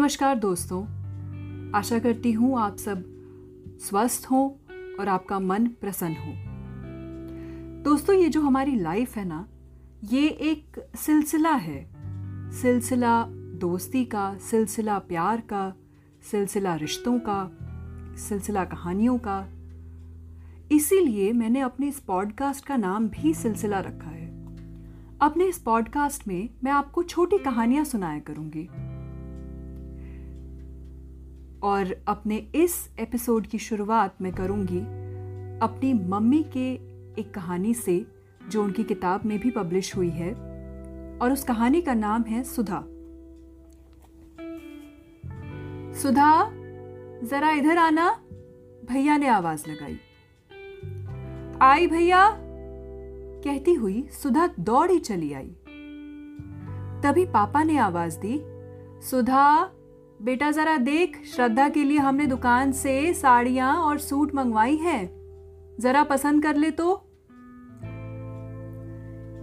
नमस्कार दोस्तों, आशा करती हूँ आप सब स्वस्थ हों और आपका मन प्रसन्न हो। दोस्तों, ये जो हमारी लाइफ है ना, ये एक सिलसिला है। सिलसिला दोस्ती का, सिलसिला प्यार का, सिलसिला रिश्तों का, सिलसिला कहानियों का। इसीलिए मैंने अपने इस पॉडकास्ट का नाम भी सिलसिला रखा है। अपने इस पॉडकास्ट में मैं आपको छोटी कहानियाँ सुनाया करूँगी। और अपने इस एपिसोड की शुरुआत मैं करूँगी अपनी मम्मी के एक कहानी से, जो उनकी किताब में भी पब्लिश हुई है, और उस कहानी का नाम है सुधा। सुधा, जरा इधर आना। भैया ने आवाज़ लगाई। आई भैया, कहती हुई सुधा दौड़ी चली आई। तभी पापा ने आवाज़ दी, सुधा बेटा, जरा देख, श्रद्धा के लिए हमने दुकान से साड़ियाँ और सूट मंगवाई हैं। जरा पसंद कर ले तो।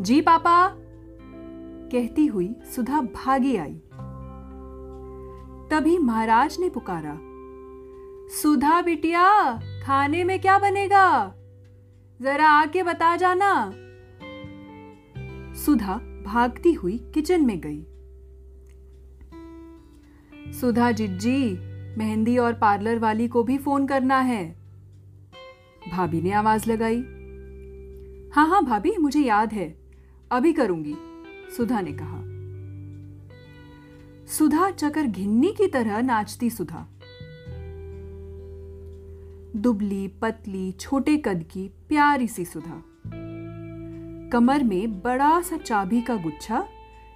जी, पापा। कहती हुई सुधा भागी आई। तभी महाराज ने पुकारा, सुधा बिटिया, खाने में क्या बनेगा? जरा आके बता जाना। सुधा भागती हुई किचन में गई। सुधा जिज्जी मेहंदी और पार्लर वाली को भी फ़ोन करना है। भाभी ने आवाज़ लगाई। हाँ हाँ भाभी, मुझे याद है। अभी करूँगी, सुधा ने कहा। सुधा चकर घिन्नी की तरह नाचती सुधा। दुबली, पतली, छोटे कद की, प्यारी सी सुधा। कमर में बड़ा सा चाबी का गुच्छा,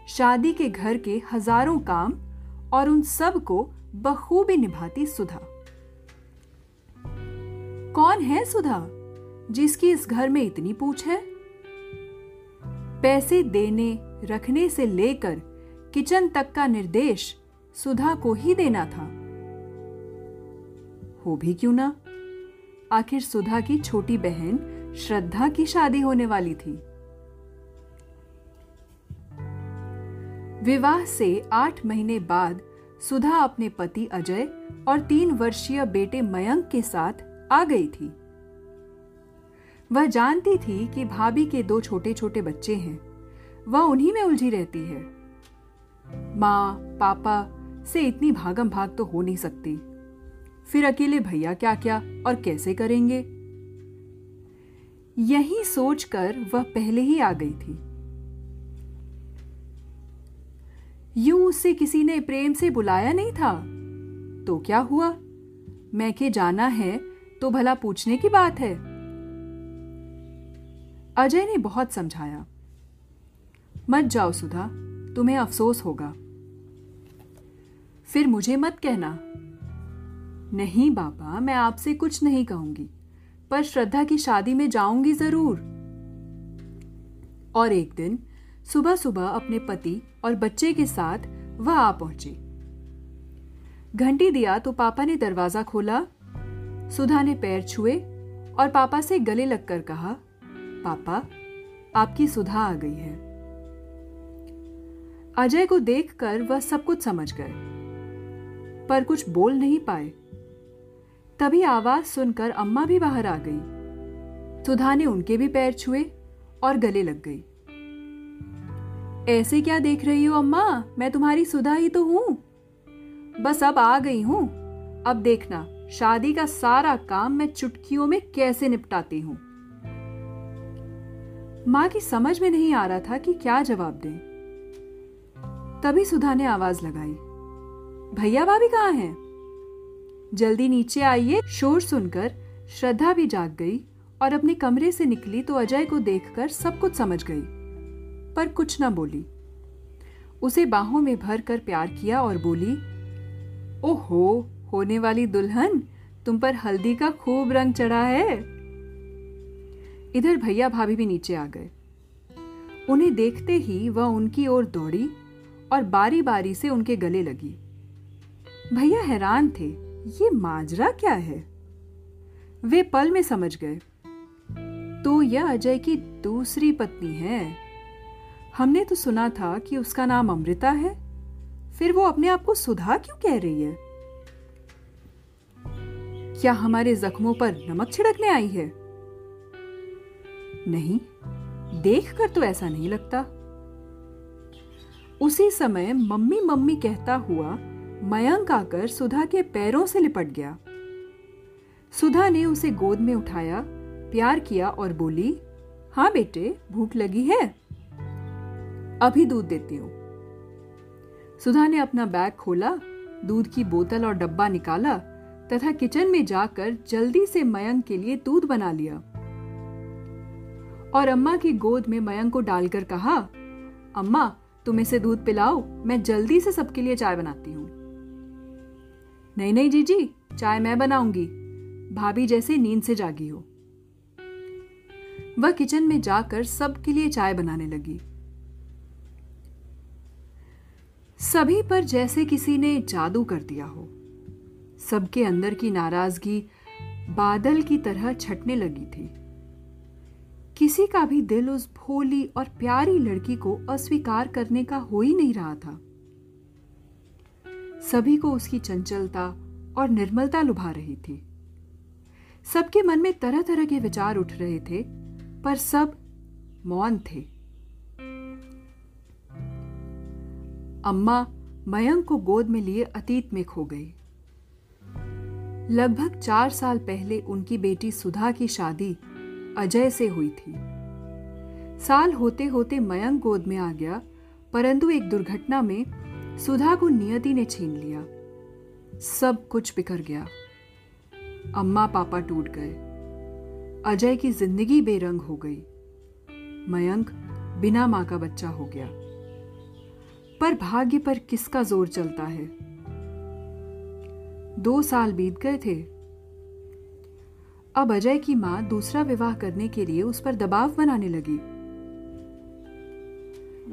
शादी के घर के हज़ारों काम और उन सबको बखूबी निभाती सुधा। कौन है सुधा, जिसकी इस घर में इतनी पूछ है? पैसे देने, रखने से लेकर किचन तक का निर्देश सुधा को ही देना था। हो भी क्यों ना? आखिर सुधा की छोटी बहन श्रद्धा की शादी होने वाली थी। विवाह से आठ महीने बाद सुधा अपने पति अजय और तीन वर्षीय बेटे मयंक के साथ आ गई थी। वह जानती थी कि भाभी के दो छोटे छोटे बच्चे हैं। वह उन्हीं में उलझी रहती है। माँ, पापा से इतनी भागम भाग तो हो नहीं सकती। फिर अकेले भैया क्या क्या और कैसे करेंगे? यही सोचकर वह पहले ही आ गई थी। यूँ उससे किसी ने प्रेम से बुलाया नहीं था। तो क्या हुआ? मैं के जाना है तो भला पूछने की बात है। अजय ने बहुत समझाया। मत जाओ सुधा, तुम्हें अफसोस होगा। फिर मुझे मत कहना। नहीं बाबा, मैं आपसे कुछ नहीं कहूँगी, पर श्रद्धा की शादी में जाऊँगी ज़रूर। और एक दिन सुबह सुबह अपने पति और बच्चे के साथ वह आ पहुँची। घंटी दिया तो पापा ने दरवाज़ा खोला। सुधा ने पैर छुए और पापा से गले लगकर कहा, पापा, आपकी सुधा आ गई है। अजय को देखकर वह सब कुछ समझ गए, पर कुछ बोल नहीं पाए। तभी आवाज़ सुनकर अम्मा भी बाहर आ गई। सुधा ने उनके भी पैर छुए और गले लग गई। ऐसे क्या देख रही हो अम्मा? मैं तुम्हारी सुधा ही तो हूँ। बस अब आ गई हूँ। अब देखना, शादी का सारा काम मैं चुटकियों में कैसे निपटाती हूँ? माँ की समझ में नहीं आ रहा था कि क्या जवाब दें। तभी सुधा ने आवाज़ लगाई, भैया भाभी कहाँ हैं? जल्दी नीचे आइए, शोर सुनकर श्रद्धा भी जाग गई और अपने कमरे से निकली तो अजय को देखकर सब कुछ समझ गई। पर कुछ ना बोली। उसे बाहों में भर कर प्यार किया और बोली, ओहो, होने वाली दुल्हन, तुम पर हल्दी का खूब रंग चढ़ा है। इधर भैया भाभी भी नीचे आ गए। उन्हें देखते ही वह उनकी ओर दौड़ी और बारी बारी से उनके गले लगी। भैया हैरान थे, ये माजरा क्या है? वे पल में समझ गए तो यह अजय की दूसरी पत्नी है। हमने तो सुना था कि उसका नाम अमृता है। फिर वो अपने आप को सुधा क्यों कह रही है? क्या हमारे जख्मों पर नमक छिड़कने आई है? नहीं, देखकर तो ऐसा नहीं लगता। उसी समय मम्मी मम्मी कहता हुआ मयंक आकर सुधा के पैरों से लिपट गया। सुधा ने उसे गोद में उठाया, प्यार किया और बोली हाँ बेटे, भूख लगी है? अभी दूध देती हूँ। सुधा ने अपना बैग खोला, दूध की बोतल और डब्बा निकाला, तथा किचन में जाकर जल्दी से मयंक के लिए दूध बना लिया। और अम्मा की गोद में मयंक को डालकर कहा, अम्मा, तुम इसे दूध पिलाओ, मैं जल्दी से सबके लिए चाय बनाती हूँ। नहीं नहीं, जीजी, चाय मैं बनाऊँगी। भाभी जैसे नींद से जागी हो। वह किचन में जाकर सबके लिए चाय बनाने लगी। सभी पर जैसे किसी ने जादू कर दिया हो। सबके अंदर की नाराज़गी बादल की तरह छटने लगी थी। किसी का भी दिल उस भोली और प्यारी लड़की को अस्वीकार करने का हो ही नहीं रहा था। सभी को उसकी चंचलता और निर्मलता लुभा रही थी। सबके मन में तरह तरह के विचार उठ रहे थे, पर सब मौन थे। अम्मा मयंक को गोद में लिए अतीत में खो गई। लगभग चार साल पहले उनकी बेटी सुधा की शादी अजय से हुई थी। साल होते होते मयंक गोद में आ गया, परंतु एक दुर्घटना में सुधा को नियति ने छीन लिया। सब कुछ बिखर गया। अम्मा पापा टूट गए। अजय की ज़िंदगी बेरंग हो गई। मयंक बिना माँ का बच्चा हो गया। पर भाग्य पर किसका ज़ोर चलता है? दो साल बीत गए थे। अब अजय की माँ दूसरा विवाह करने के लिए उस पर दबाव बनाने लगी।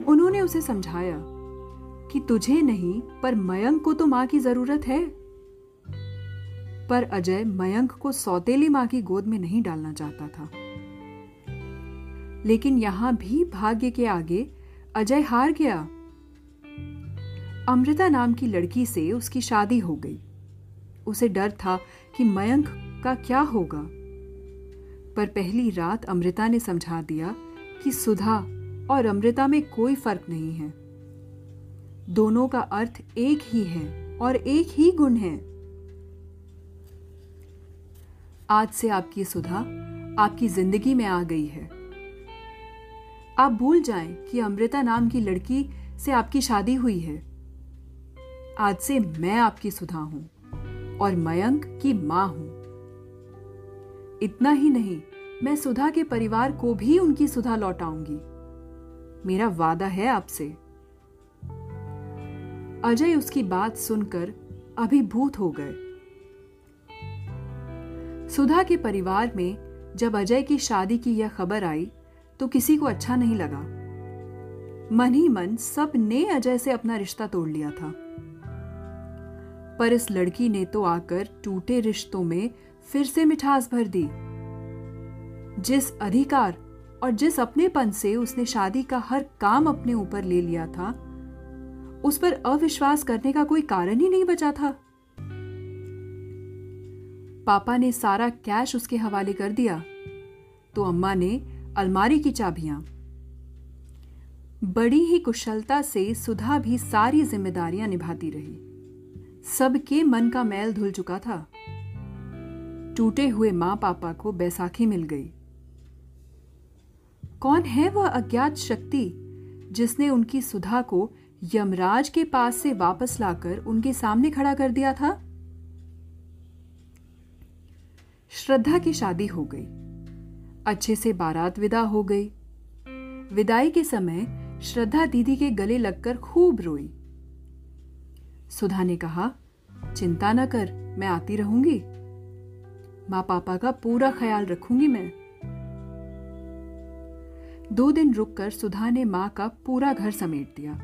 उन्होंने उसे समझाया कि तुझे नहीं, पर मयंक को तो माँ की ज़रूरत है। पर अजय मयंक को सौतेली माँ की गोद में नहीं डालना चाहता था। लेकिन यहाँ भी भाग्य के आगे अजय हार गया। अमृता नाम की लड़की से उसकी शादी हो गई। उसे डर था कि मयंक का क्या होगा। पर पहली रात अमृता ने समझा दिया कि सुधा और अमृता में कोई फ़र्क नहीं है। दोनों का अर्थ एक ही है और एक ही गुण है। आज से आपकी सुधा आपकी ज़िंदगी में आ गई है। आप भूल जाएँ कि अमृता नाम की लड़की से आपकी शादी हुई है। आज से मैं आपकी सुधा हूँ और मयंक की माँ हूँ। इतना ही नहीं, मैं सुधा के परिवार को भी उनकी सुधा लौटाऊँगी। मेरा वादा है आपसे। अजय उसकी बात सुनकर अभिभूत हो गए। सुधा के परिवार में जब अजय की शादी की यह खबर आई तो किसी को अच्छा नहीं लगा। मन ही मन सबने अजय से अपना रिश्ता तोड़ लिया था। पर इस लड़की ने तो आकर टूटे रिश्तों में फिर से मिठास भर दी। जिस अधिकार और जिस अपनेपन से उसने शादी का हर काम अपने ऊपर ले लिया था, उस पर अविश्वास करने का कोई कारण ही नहीं बचा था। पापा ने सारा कैश उसके हवाले कर दिया तो अम्मा ने अलमारी की चाबियाँ। बड़ी ही कुशलता से सुधा भी सारी जिम्मेदारियाँ निभाती रही। सबके मन का मैल धुल चुका था। टूटे हुए माँ पापा को बैसाखी मिल गई। कौन है वह अज्ञात शक्ति जिसने उनकी सुधा को यमराज के पास से वापस लाकर उनके सामने खड़ा कर दिया था? श्रद्धा की शादी हो गई। अच्छे से बारात विदा हो गई। विदाई के समय श्रद्धा दीदी के गले लगकर खूब रोई। सुधा ने कहा, चिंता न कर, मैं आती रहूँगी। माँ पापा का पूरा ख्याल रखूँगी मैं। दो दिन रुककर सुधा ने माँ का पूरा घर समेट दिया।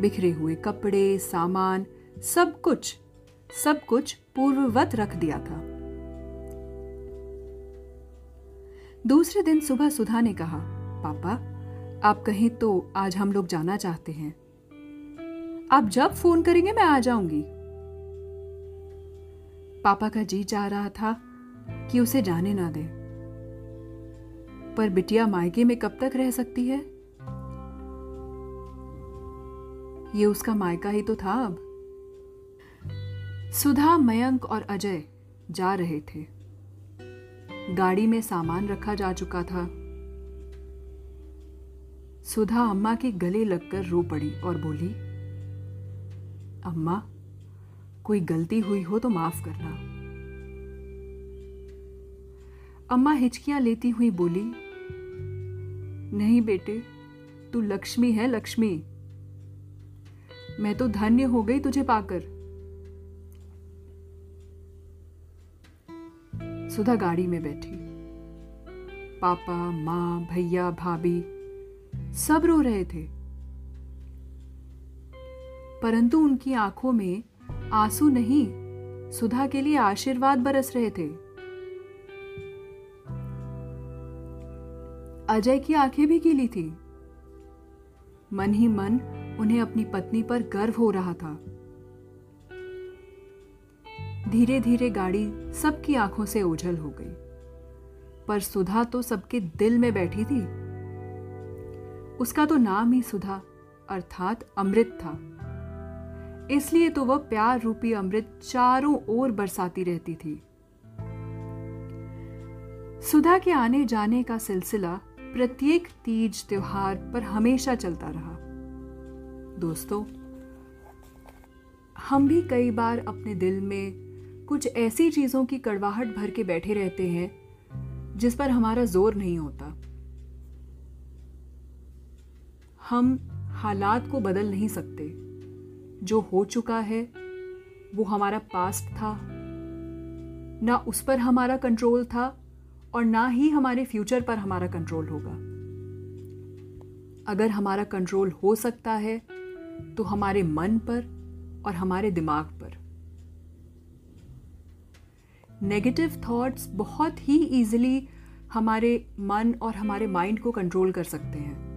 बिखरे हुए कपड़े, सामान, सब कुछ सब कुछ पूर्ववत रख दिया था। दूसरे दिन सुबह सुधा ने कहा, पापा, आप कहें तो आज हम लोग जाना चाहते हैं। आप जब फ़ोन करेंगे, मैं आ जाऊँगी। पापा का जी चाह रहा था कि उसे जाने ना दे। पर बिटिया मायके में कब तक रह सकती है? ये उसका मायका ही तो था अब। सुधा, मयंक और अजय जा रहे थे। गाड़ी में सामान रखा जा चुका था। सुधा अम्मा के गले लगकर रो पड़ी और बोली अम्मा, कोई गलती हुई हो तो माफ़ करना। अम्मा हिचकियाँ लेती हुई बोली, नहीं बेटे, तू लक्ष्मी है, लक्ष्मी। मैं तो धन्य हो गई तुझे पाकर। सुधा गाड़ी में बैठी। पापा, माँ, भैया, भाभी सब रो रहे थे। परंतु उनकी आँखों में आँसू नहीं, सुधा के लिए आशीर्वाद बरस रहे थे। अजय की आँखें भी गीली थी। मन ही मन उन्हें अपनी पत्नी पर गर्व हो रहा था। धीरे धीरे गाड़ी सबकी आँखों से ओझल हो गई। पर सुधा तो सबके दिल में बैठी थी। उसका तो नाम ही सुधा, अर्थात अमृत था। इसलिए तो वह प्यार रूपी अमृत चारों ओर बरसाती रहती थी। सुधा के आने जाने का सिलसिला प्रत्येक तीज त्योहार पर हमेशा चलता रहा। दोस्तों, हम भी कई बार अपने दिल में कुछ ऐसी चीज़ों की कड़वाहट भर के बैठे रहते हैं, जिस पर हमारा ज़ोर नहीं होता। हम हालात को बदल नहीं सकते। जो हो चुका है, वो हमारा पास्ट था। ना उस पर हमारा कंट्रोल था और ना ही हमारे फ्यूचर पर हमारा कंट्रोल होगा। अगर हमारा कंट्रोल हो सकता है तो हमारे मन पर और हमारे दिमाग पर। नेगेटिव थॉट्स बहुत ही इजीली हमारे मन और हमारे माइंड को कंट्रोल कर सकते हैं।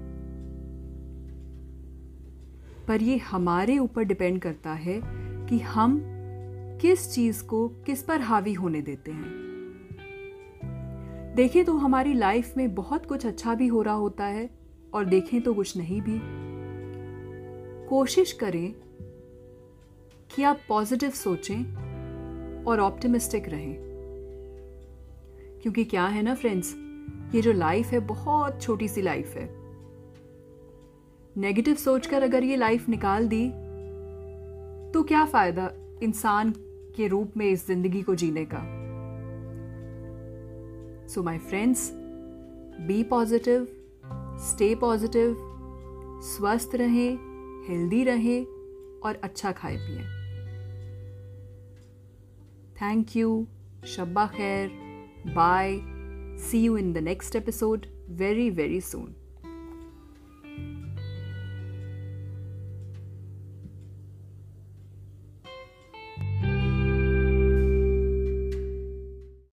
पर ये हमारे ऊपर डिपेंड करता है कि हम किस चीज़ को किस पर हावी होने देते हैं। देखें तो हमारी लाइफ में बहुत कुछ अच्छा भी हो रहा होता है और देखें तो कुछ नहीं भी। कोशिश करें कि आप पॉजिटिव सोचें और ऑप्टिमिस्टिक रहें। क्योंकि क्या है ना फ्रेंड्स, ये जो लाइफ है बहुत छोटी सी लाइफ है। नेगेटिव सोचकर अगर ये लाइफ निकाल दी तो क्या फ़ायदा इंसान के रूप में इस ज़िंदगी को जीने का? So my friends be positive stay positive स्वस्थ रहें हेल्दी रहें और अच्छा खाए पिए। थैंक यू शब्बा खैर bye see you in the next episode very very soon